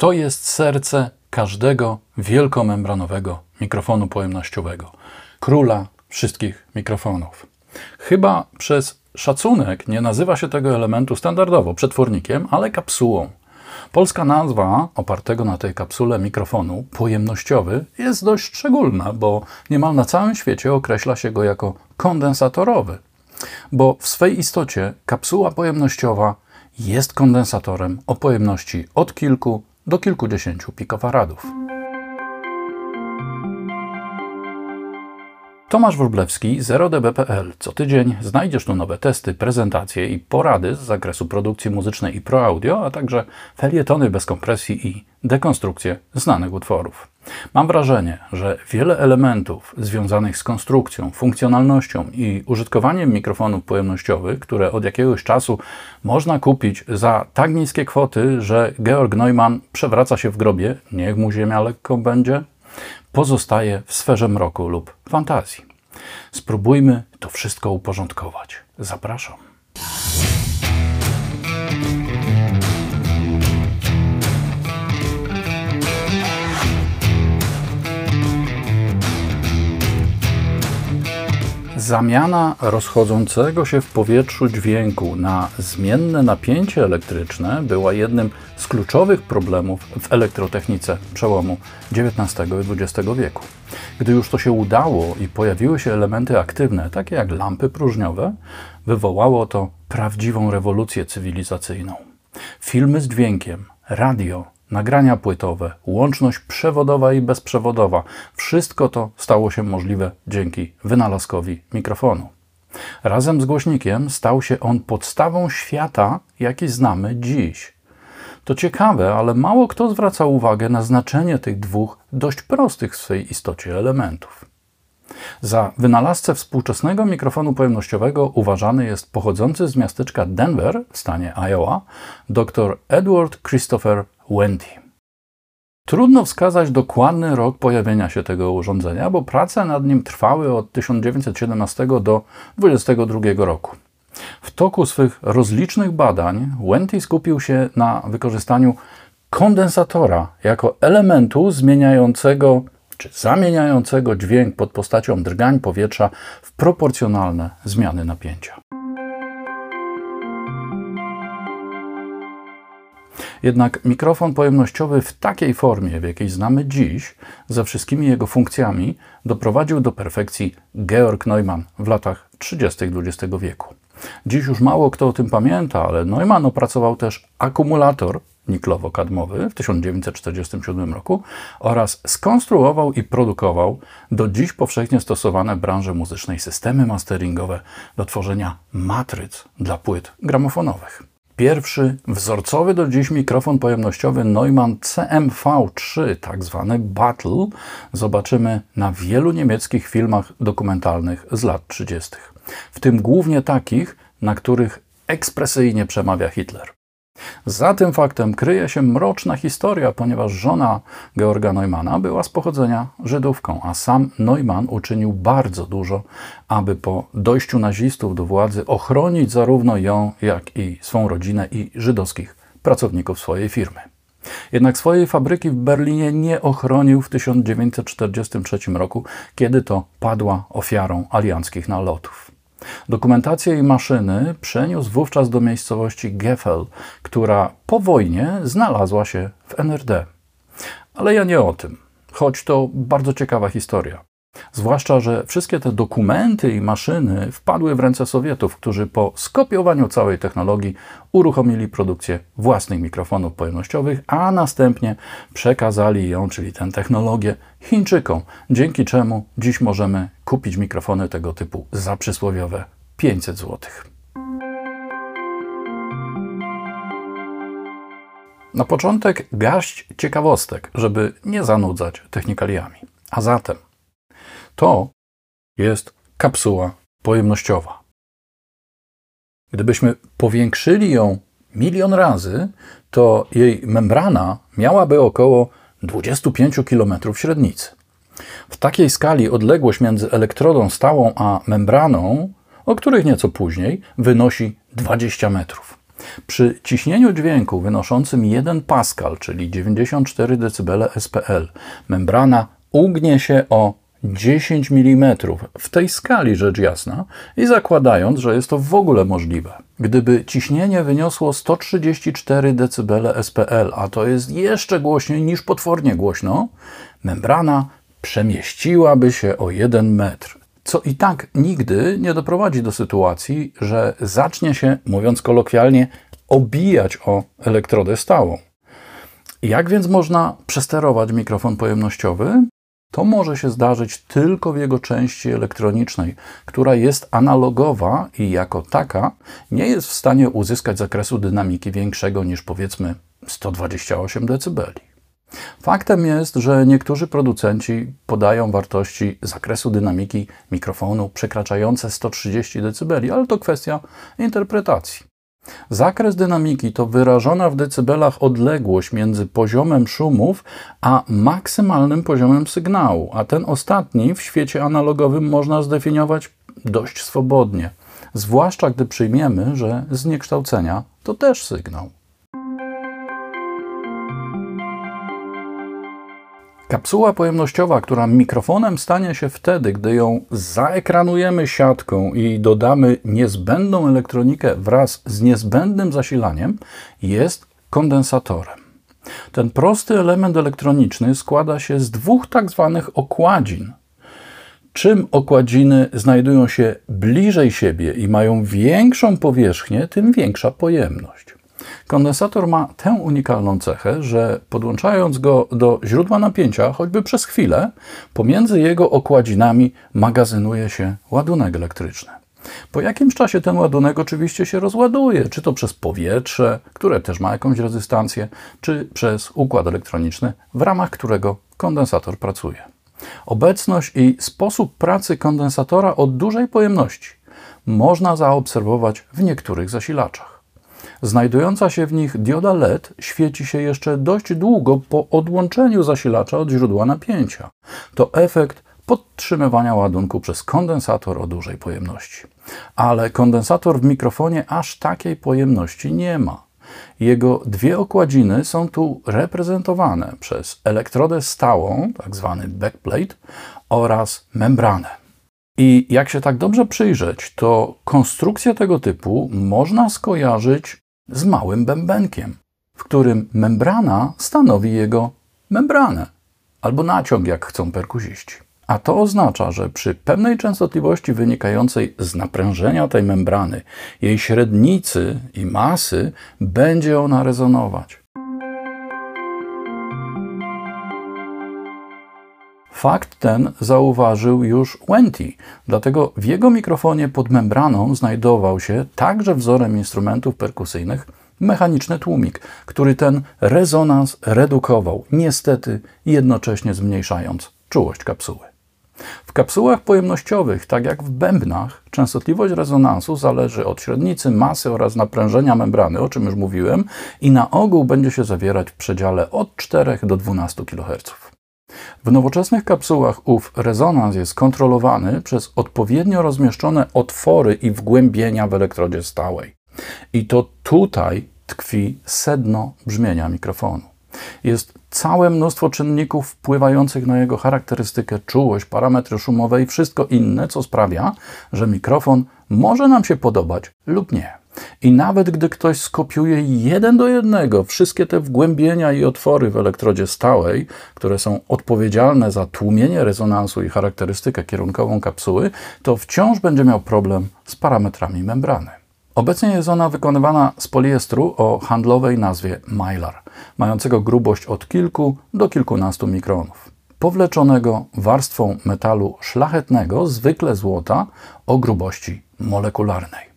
To jest serce każdego wielkomembranowego mikrofonu pojemnościowego, króla wszystkich mikrofonów. Chyba przez szacunek nie nazywa się tego elementu standardowo przetwornikiem, ale kapsułą. Polska nazwa opartego na tej kapsule mikrofonu pojemnościowy jest dość szczególna, bo niemal na całym świecie określa się go jako kondensatorowy, bo w swej istocie kapsuła pojemnościowa jest kondensatorem o pojemności od kilku do kilkudziesięciu pikofaradów. Tomasz Wróblewski, 0db.pl. Co tydzień znajdziesz tu nowe testy, prezentacje i porady z zakresu produkcji muzycznej i pro audio, a także felietony bez kompresji i dekonstrukcje znanych utworów. Mam wrażenie, że wiele elementów związanych z konstrukcją, funkcjonalnością i użytkowaniem mikrofonów pojemnościowych, które od jakiegoś czasu można kupić za tak niskie kwoty, że Georg Neumann przewraca się w grobie, niech mu ziemia lekko będzie, pozostaje w sferze mroku lub fantazji. Spróbujmy to wszystko uporządkować. Zapraszam. Zamiana rozchodzącego się w powietrzu dźwięku na zmienne napięcie elektryczne była jednym z kluczowych problemów w elektrotechnice przełomu XIX i XX wieku. Gdy już to się udało i pojawiły się elementy aktywne, takie jak lampy próżniowe, wywołało to prawdziwą rewolucję cywilizacyjną. Filmy z dźwiękiem, radio, nagrania płytowe, łączność przewodowa i bezprzewodowa wszystko to stało się możliwe dzięki wynalazkowi mikrofonu. Razem z głośnikiem stał się on podstawą świata, jaki znamy dziś. To ciekawe, ale mało kto zwraca uwagę na znaczenie tych dwóch dość prostych w swej istocie elementów. Za wynalazcę współczesnego mikrofonu pojemnościowego uważany jest pochodzący z miasteczka Denver w stanie Iowa dr Edward Christopher Wendy. Trudno wskazać dokładny rok pojawienia się tego urządzenia, bo prace nad nim trwały od 1917 do 1922 roku. W toku swych rozlicznych badań Wendy skupił się na wykorzystaniu kondensatora jako elementu zmieniającego czy zamieniającego dźwięk pod postacią drgań powietrza w proporcjonalne zmiany napięcia. Jednak mikrofon pojemnościowy w takiej formie, w jakiej znamy dziś, ze wszystkimi jego funkcjami, doprowadził do perfekcji Georg Neumann w latach 30. XX wieku. Dziś już mało kto o tym pamięta, ale Neumann opracował też akumulator niklowo-kadmowy w 1947 roku oraz skonstruował i produkował do dziś powszechnie stosowane w branży muzycznej systemy masteringowe do tworzenia matryc dla płyt gramofonowych. Pierwszy wzorcowy do dziś mikrofon pojemnościowy Neumann CMV3, tak zwany Battle, zobaczymy na wielu niemieckich filmach dokumentalnych z lat 30. W tym głównie takich, na których ekspresyjnie przemawia Hitler. Za tym faktem kryje się mroczna historia, ponieważ żona Georga Neumana była z pochodzenia Żydówką, a sam Neumann uczynił bardzo dużo, aby po dojściu nazistów do władzy ochronić zarówno ją, jak i swą rodzinę i żydowskich pracowników swojej firmy. Jednak swojej fabryki w Berlinie nie ochronił w 1943 roku, kiedy to padła ofiarą alianckich nalotów. Dokumentację i maszyny przeniósł wówczas do miejscowości Gefel, która po wojnie znalazła się w NRD. Ale ja nie o tym, choć to bardzo ciekawa historia. Zwłaszcza, że wszystkie te dokumenty i maszyny wpadły w ręce Sowietów, którzy po skopiowaniu całej technologii uruchomili produkcję własnych mikrofonów pojemnościowych, a następnie przekazali ją, czyli tę technologię, Chińczykom, dzięki czemu dziś możemy kupić mikrofony tego typu za przysłowiowe 500 zł. Na początek garść ciekawostek, żeby nie zanudzać technikaliami. A zatem to jest kapsuła pojemnościowa. Gdybyśmy powiększyli ją milion razy, to jej membrana miałaby około 25 km średnicy. W takiej skali odległość między elektrodą stałą a membraną, o których nieco później, wynosi 20 metrów. Przy ciśnieniu dźwięku wynoszącym 1 pascal, czyli 94 dB SPL, membrana ugnie się o 10 mm w tej skali rzecz jasna i zakładając, że jest to w ogóle możliwe. Gdyby ciśnienie wyniosło 134 dB SPL, a to jest jeszcze głośniej niż potwornie głośno, membrana przemieściłaby się o 1 metr. Co i tak nigdy nie doprowadzi do sytuacji, że zacznie się, mówiąc kolokwialnie, obijać o elektrodę stałą. Jak więc można przesterować mikrofon pojemnościowy? To może się zdarzyć tylko w jego części elektronicznej, która jest analogowa i jako taka nie jest w stanie uzyskać zakresu dynamiki większego niż powiedzmy 128 dB. Faktem jest, że niektórzy producenci podają wartości zakresu dynamiki mikrofonu przekraczające 130 dB, ale to kwestia interpretacji. Zakres dynamiki to wyrażona w decybelach odległość między poziomem szumów a maksymalnym poziomem sygnału, a ten ostatni w świecie analogowym można zdefiniować dość swobodnie, zwłaszcza gdy przyjmiemy, że zniekształcenia to też sygnał. Kapsuła pojemnościowa, która mikrofonem stanie się wtedy, gdy ją zaekranujemy siatką i dodamy niezbędną elektronikę wraz z niezbędnym zasilaniem, jest kondensatorem. Ten prosty element elektroniczny składa się z dwóch tak zwanych okładzin. Czym okładziny znajdują się bliżej siebie i mają większą powierzchnię, tym większa pojemność. Kondensator ma tę unikalną cechę, że podłączając go do źródła napięcia, choćby przez chwilę, pomiędzy jego okładzinami magazynuje się ładunek elektryczny. Po jakimś czasie ten ładunek oczywiście się rozładuje, czy to przez powietrze, które też ma jakąś rezystancję, czy przez układ elektroniczny, w ramach którego kondensator pracuje. Obecność i sposób pracy kondensatora o dużej pojemności można zaobserwować w niektórych zasilaczach. Znajdująca się w nich dioda LED świeci się jeszcze dość długo po odłączeniu zasilacza od źródła napięcia. To efekt podtrzymywania ładunku przez kondensator o dużej pojemności. Ale kondensator w mikrofonie aż takiej pojemności nie ma. Jego dwie okładziny są tu reprezentowane przez elektrodę stałą, tak zwany backplate, oraz membranę. I jak się tak dobrze przyjrzeć, to konstrukcję tego typu można skojarzyć z małym bębenkiem, w którym membrana stanowi jego membranę albo naciąg, jak chcą perkuziści. A to oznacza, że przy pewnej częstotliwości wynikającej z naprężenia tej membrany, jej średnicy i masy, będzie ona rezonować. Fakt ten zauważył już Wenty, dlatego w jego mikrofonie pod membraną znajdował się także wzorem instrumentów perkusyjnych mechaniczny tłumik, który ten rezonans redukował, niestety jednocześnie zmniejszając czułość kapsuły. W kapsułach pojemnościowych, tak jak w bębnach, częstotliwość rezonansu zależy od średnicy, masy oraz naprężenia membrany, o czym już mówiłem, i na ogół będzie się zawierać w przedziale od 4 do 12 kHz. W nowoczesnych kapsułach ów rezonans jest kontrolowany przez odpowiednio rozmieszczone otwory i wgłębienia w elektrodzie stałej. I to tutaj tkwi sedno brzmienia mikrofonu. Jest całe mnóstwo czynników wpływających na jego charakterystykę, czułość, parametry szumowe i wszystko inne, co sprawia, że mikrofon może nam się podobać lub nie. I nawet gdy ktoś skopiuje jeden do jednego wszystkie te wgłębienia i otwory w elektrodzie stałej, które są odpowiedzialne za tłumienie rezonansu i charakterystykę kierunkową kapsuły, to wciąż będzie miał problem z parametrami membrany. Obecnie jest ona wykonywana z poliestru o handlowej nazwie Mylar, mającego grubość od kilku do kilkunastu mikronów, powleczonego warstwą metalu szlachetnego, zwykle złota, o grubości molekularnej.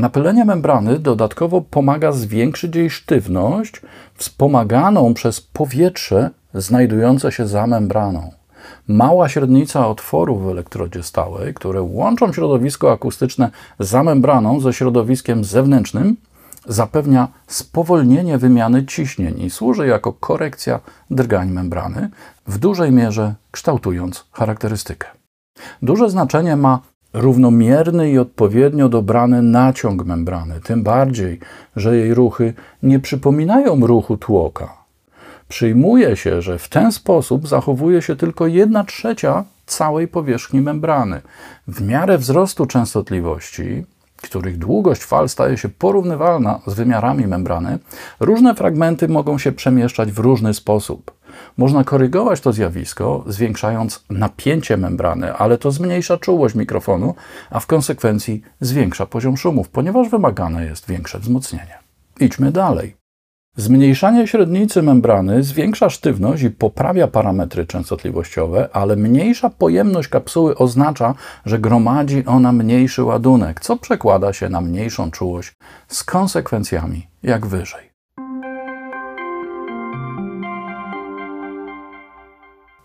Napylenie membrany dodatkowo pomaga zwiększyć jej sztywność, wspomaganą przez powietrze znajdujące się za membraną. Mała średnica otworów w elektrodzie stałej, które łączą środowisko akustyczne za membraną ze środowiskiem zewnętrznym, zapewnia spowolnienie wymiany ciśnień i służy jako korekcja drgań membrany, w dużej mierze kształtując charakterystykę. Duże znaczenie ma równomierny i odpowiednio dobrany naciąg membrany, tym bardziej, że jej ruchy nie przypominają ruchu tłoka. Przyjmuje się, że w ten sposób zachowuje się tylko 1 trzecia całej powierzchni membrany. W miarę wzrostu częstotliwości, których długość fal staje się porównywalna z wymiarami membrany, różne fragmenty mogą się przemieszczać w różny sposób. Można korygować to zjawisko, zwiększając napięcie membrany, ale to zmniejsza czułość mikrofonu, a w konsekwencji zwiększa poziom szumów, ponieważ wymagane jest większe wzmocnienie. Idźmy dalej. Zmniejszanie średnicy membrany zwiększa sztywność i poprawia parametry częstotliwościowe, ale mniejsza pojemność kapsuły oznacza, że gromadzi ona mniejszy ładunek, co przekłada się na mniejszą czułość z konsekwencjami jak wyżej.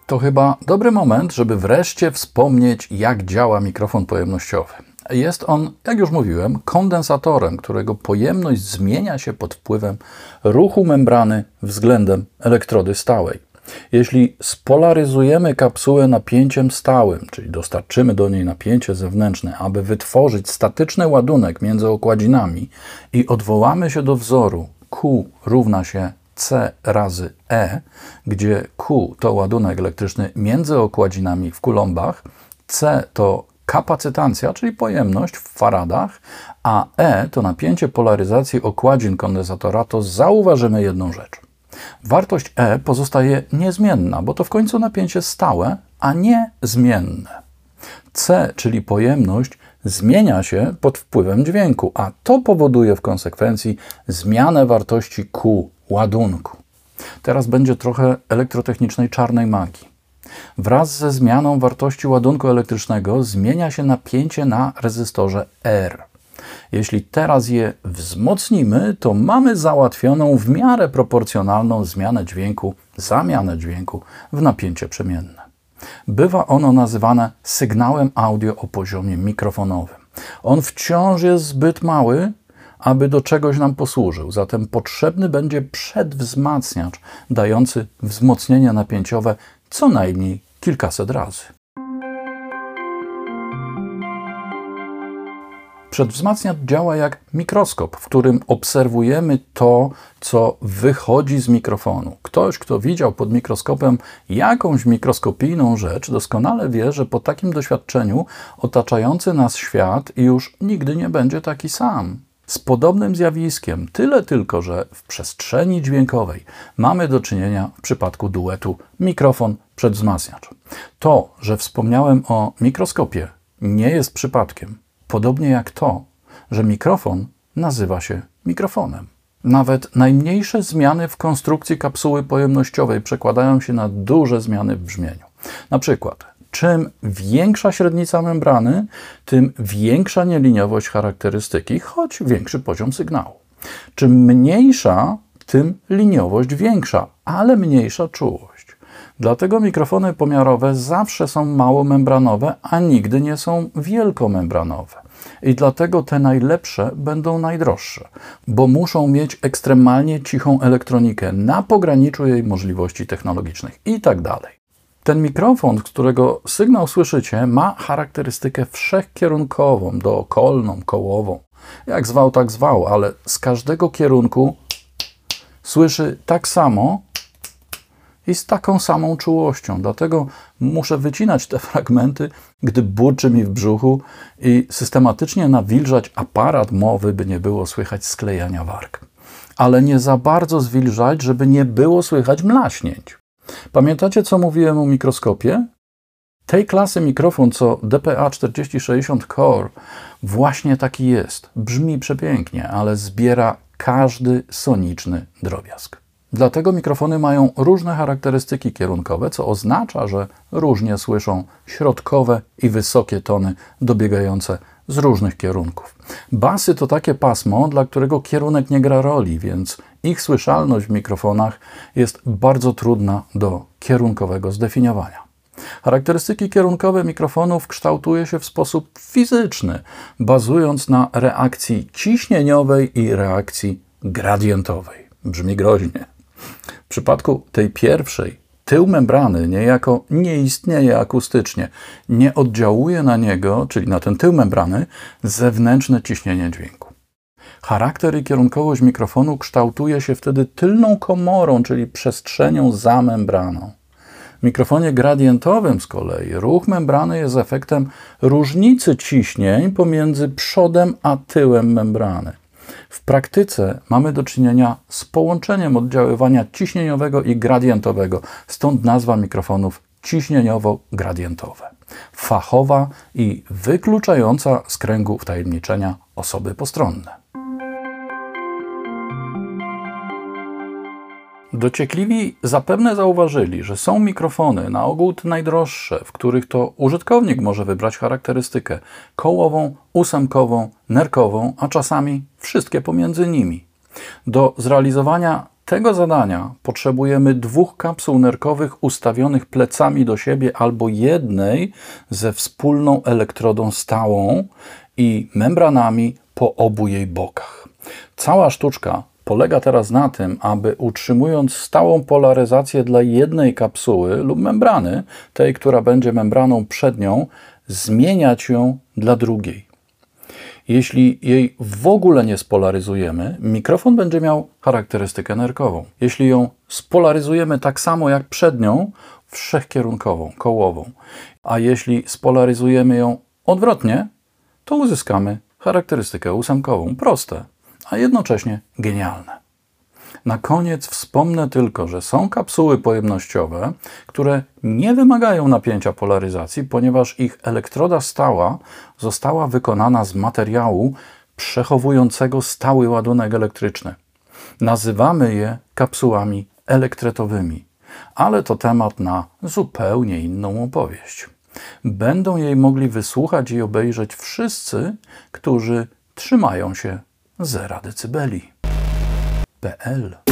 To chyba dobry moment, żeby wreszcie wspomnieć, jak działa mikrofon pojemnościowy. Jest on, jak już mówiłem, kondensatorem, którego pojemność zmienia się pod wpływem ruchu membrany względem elektrody stałej. Jeśli spolaryzujemy kapsułę napięciem stałym, czyli dostarczymy do niej napięcie zewnętrzne, aby wytworzyć statyczny ładunek między okładzinami i odwołamy się do wzoru Q równa się C razy E, gdzie Q to ładunek elektryczny między okładzinami w kulombach, C to kapacytancja, czyli pojemność w faradach, a E to napięcie polaryzacji okładzin kondensatora, to zauważymy jedną rzecz. Wartość E pozostaje niezmienna, bo to w końcu napięcie stałe, a nie zmienne. C, czyli pojemność, zmienia się pod wpływem dźwięku, a to powoduje w konsekwencji zmianę wartości Q ładunku. Teraz będzie trochę elektrotechnicznej czarnej magii. Wraz ze zmianą wartości ładunku elektrycznego zmienia się napięcie na rezystorze R. Jeśli teraz je wzmocnimy, to mamy załatwioną w miarę proporcjonalną zmianę dźwięku, zamianę dźwięku w napięcie przemienne. Bywa ono nazywane sygnałem audio o poziomie mikrofonowym. On wciąż jest zbyt mały, aby do czegoś nam posłużył. Zatem potrzebny będzie przedwzmacniacz dający wzmocnienie napięciowe co najmniej kilkaset razy. Przedwzmacniacz działa jak mikroskop, w którym obserwujemy to, co wychodzi z mikrofonu. Ktoś, kto widział pod mikroskopem jakąś mikroskopijną rzecz, doskonale wie, że po takim doświadczeniu otaczający nas świat już nigdy nie będzie taki sam z podobnym zjawiskiem, tyle tylko, że w przestrzeni dźwiękowej mamy do czynienia w przypadku duetu mikrofon przedwzmacniacz. To, że wspomniałem o mikroskopie, nie jest przypadkiem, podobnie jak to, że mikrofon nazywa się mikrofonem. Nawet najmniejsze zmiany w konstrukcji kapsuły pojemnościowej przekładają się na duże zmiany w brzmieniu. Na przykład czym większa średnica membrany, tym większa nieliniowość charakterystyki, choć większy poziom sygnału. Czym mniejsza, tym liniowość większa, ale mniejsza czułość. Dlatego mikrofony pomiarowe zawsze są małomembranowe, a nigdy nie są wielkomembranowe. I dlatego te najlepsze będą najdroższe, bo muszą mieć ekstremalnie cichą elektronikę na pograniczu jej możliwości technologicznych i tak dalej. Ten mikrofon, którego sygnał słyszycie, ma charakterystykę wszechkierunkową, dookolną, kołową. Jak zwał, tak zwał, ale z każdego kierunku słyszy tak samo i z taką samą czułością. Dlatego muszę wycinać te fragmenty, gdy burczy mi w brzuchu i systematycznie nawilżać aparat mowy, by nie było słychać sklejania warg. Ale nie za bardzo zwilżać, żeby nie było słychać mlaśnięć. Pamiętacie, co mówiłem o mikroskopie? Tej klasy mikrofon, co DPA 4060 Core, właśnie taki jest. Brzmi przepięknie, ale zbiera każdy soniczny drobiazg. Dlatego mikrofony mają różne charakterystyki kierunkowe, co oznacza, że różnie słyszą środkowe i wysokie tony dobiegające z różnych kierunków. Basy to takie pasmo, dla którego kierunek nie gra roli, więc ich słyszalność w mikrofonach jest bardzo trudna do kierunkowego zdefiniowania. Charakterystyki kierunkowe mikrofonów kształtuje się w sposób fizyczny, bazując na reakcji ciśnieniowej i reakcji gradientowej. Brzmi groźnie. W przypadku tej pierwszej tył membrany niejako nie istnieje akustycznie. Nie oddziałuje na niego, czyli na ten tył membrany, zewnętrzne ciśnienie dźwięku. Charakter i kierunkowość mikrofonu kształtuje się wtedy tylną komorą, czyli przestrzenią za membraną. W mikrofonie gradientowym z kolei ruch membrany jest efektem różnicy ciśnień pomiędzy przodem a tyłem membrany. W praktyce mamy do czynienia z połączeniem oddziaływania ciśnieniowego i gradientowego, stąd nazwa mikrofonów ciśnieniowo-gradientowe. Fachowa i wykluczająca z kręgu wtajemniczenia osoby postronne. Dociekliwi zapewne zauważyli, że są mikrofony, na ogół te najdroższe, w których to użytkownik może wybrać charakterystykę kołową, ósemkową, nerkową, a czasami wszystkie pomiędzy nimi. Do zrealizowania tego zadania potrzebujemy dwóch kapsuł nerkowych ustawionych plecami do siebie albo jednej ze wspólną elektrodą stałą i membranami po obu jej bokach. Cała sztuczka polega teraz na tym, aby utrzymując stałą polaryzację dla jednej kapsuły lub membrany, tej, która będzie membraną przednią, zmieniać ją dla drugiej. Jeśli jej w ogóle nie spolaryzujemy, mikrofon będzie miał charakterystykę nerkową. Jeśli ją spolaryzujemy tak samo jak przednią, wszechkierunkową, kołową. A jeśli spolaryzujemy ją odwrotnie, to uzyskamy charakterystykę ósemkową. Proste a jednocześnie genialne. Na koniec wspomnę tylko, że są kapsuły pojemnościowe, które nie wymagają napięcia polaryzacji, ponieważ ich elektroda stała została wykonana z materiału przechowującego stały ładunek elektryczny. Nazywamy je kapsułami elektretowymi, ale to temat na zupełnie inną opowieść. Będą jej mogli wysłuchać i obejrzeć wszyscy, którzy trzymają się zera decybeli. PL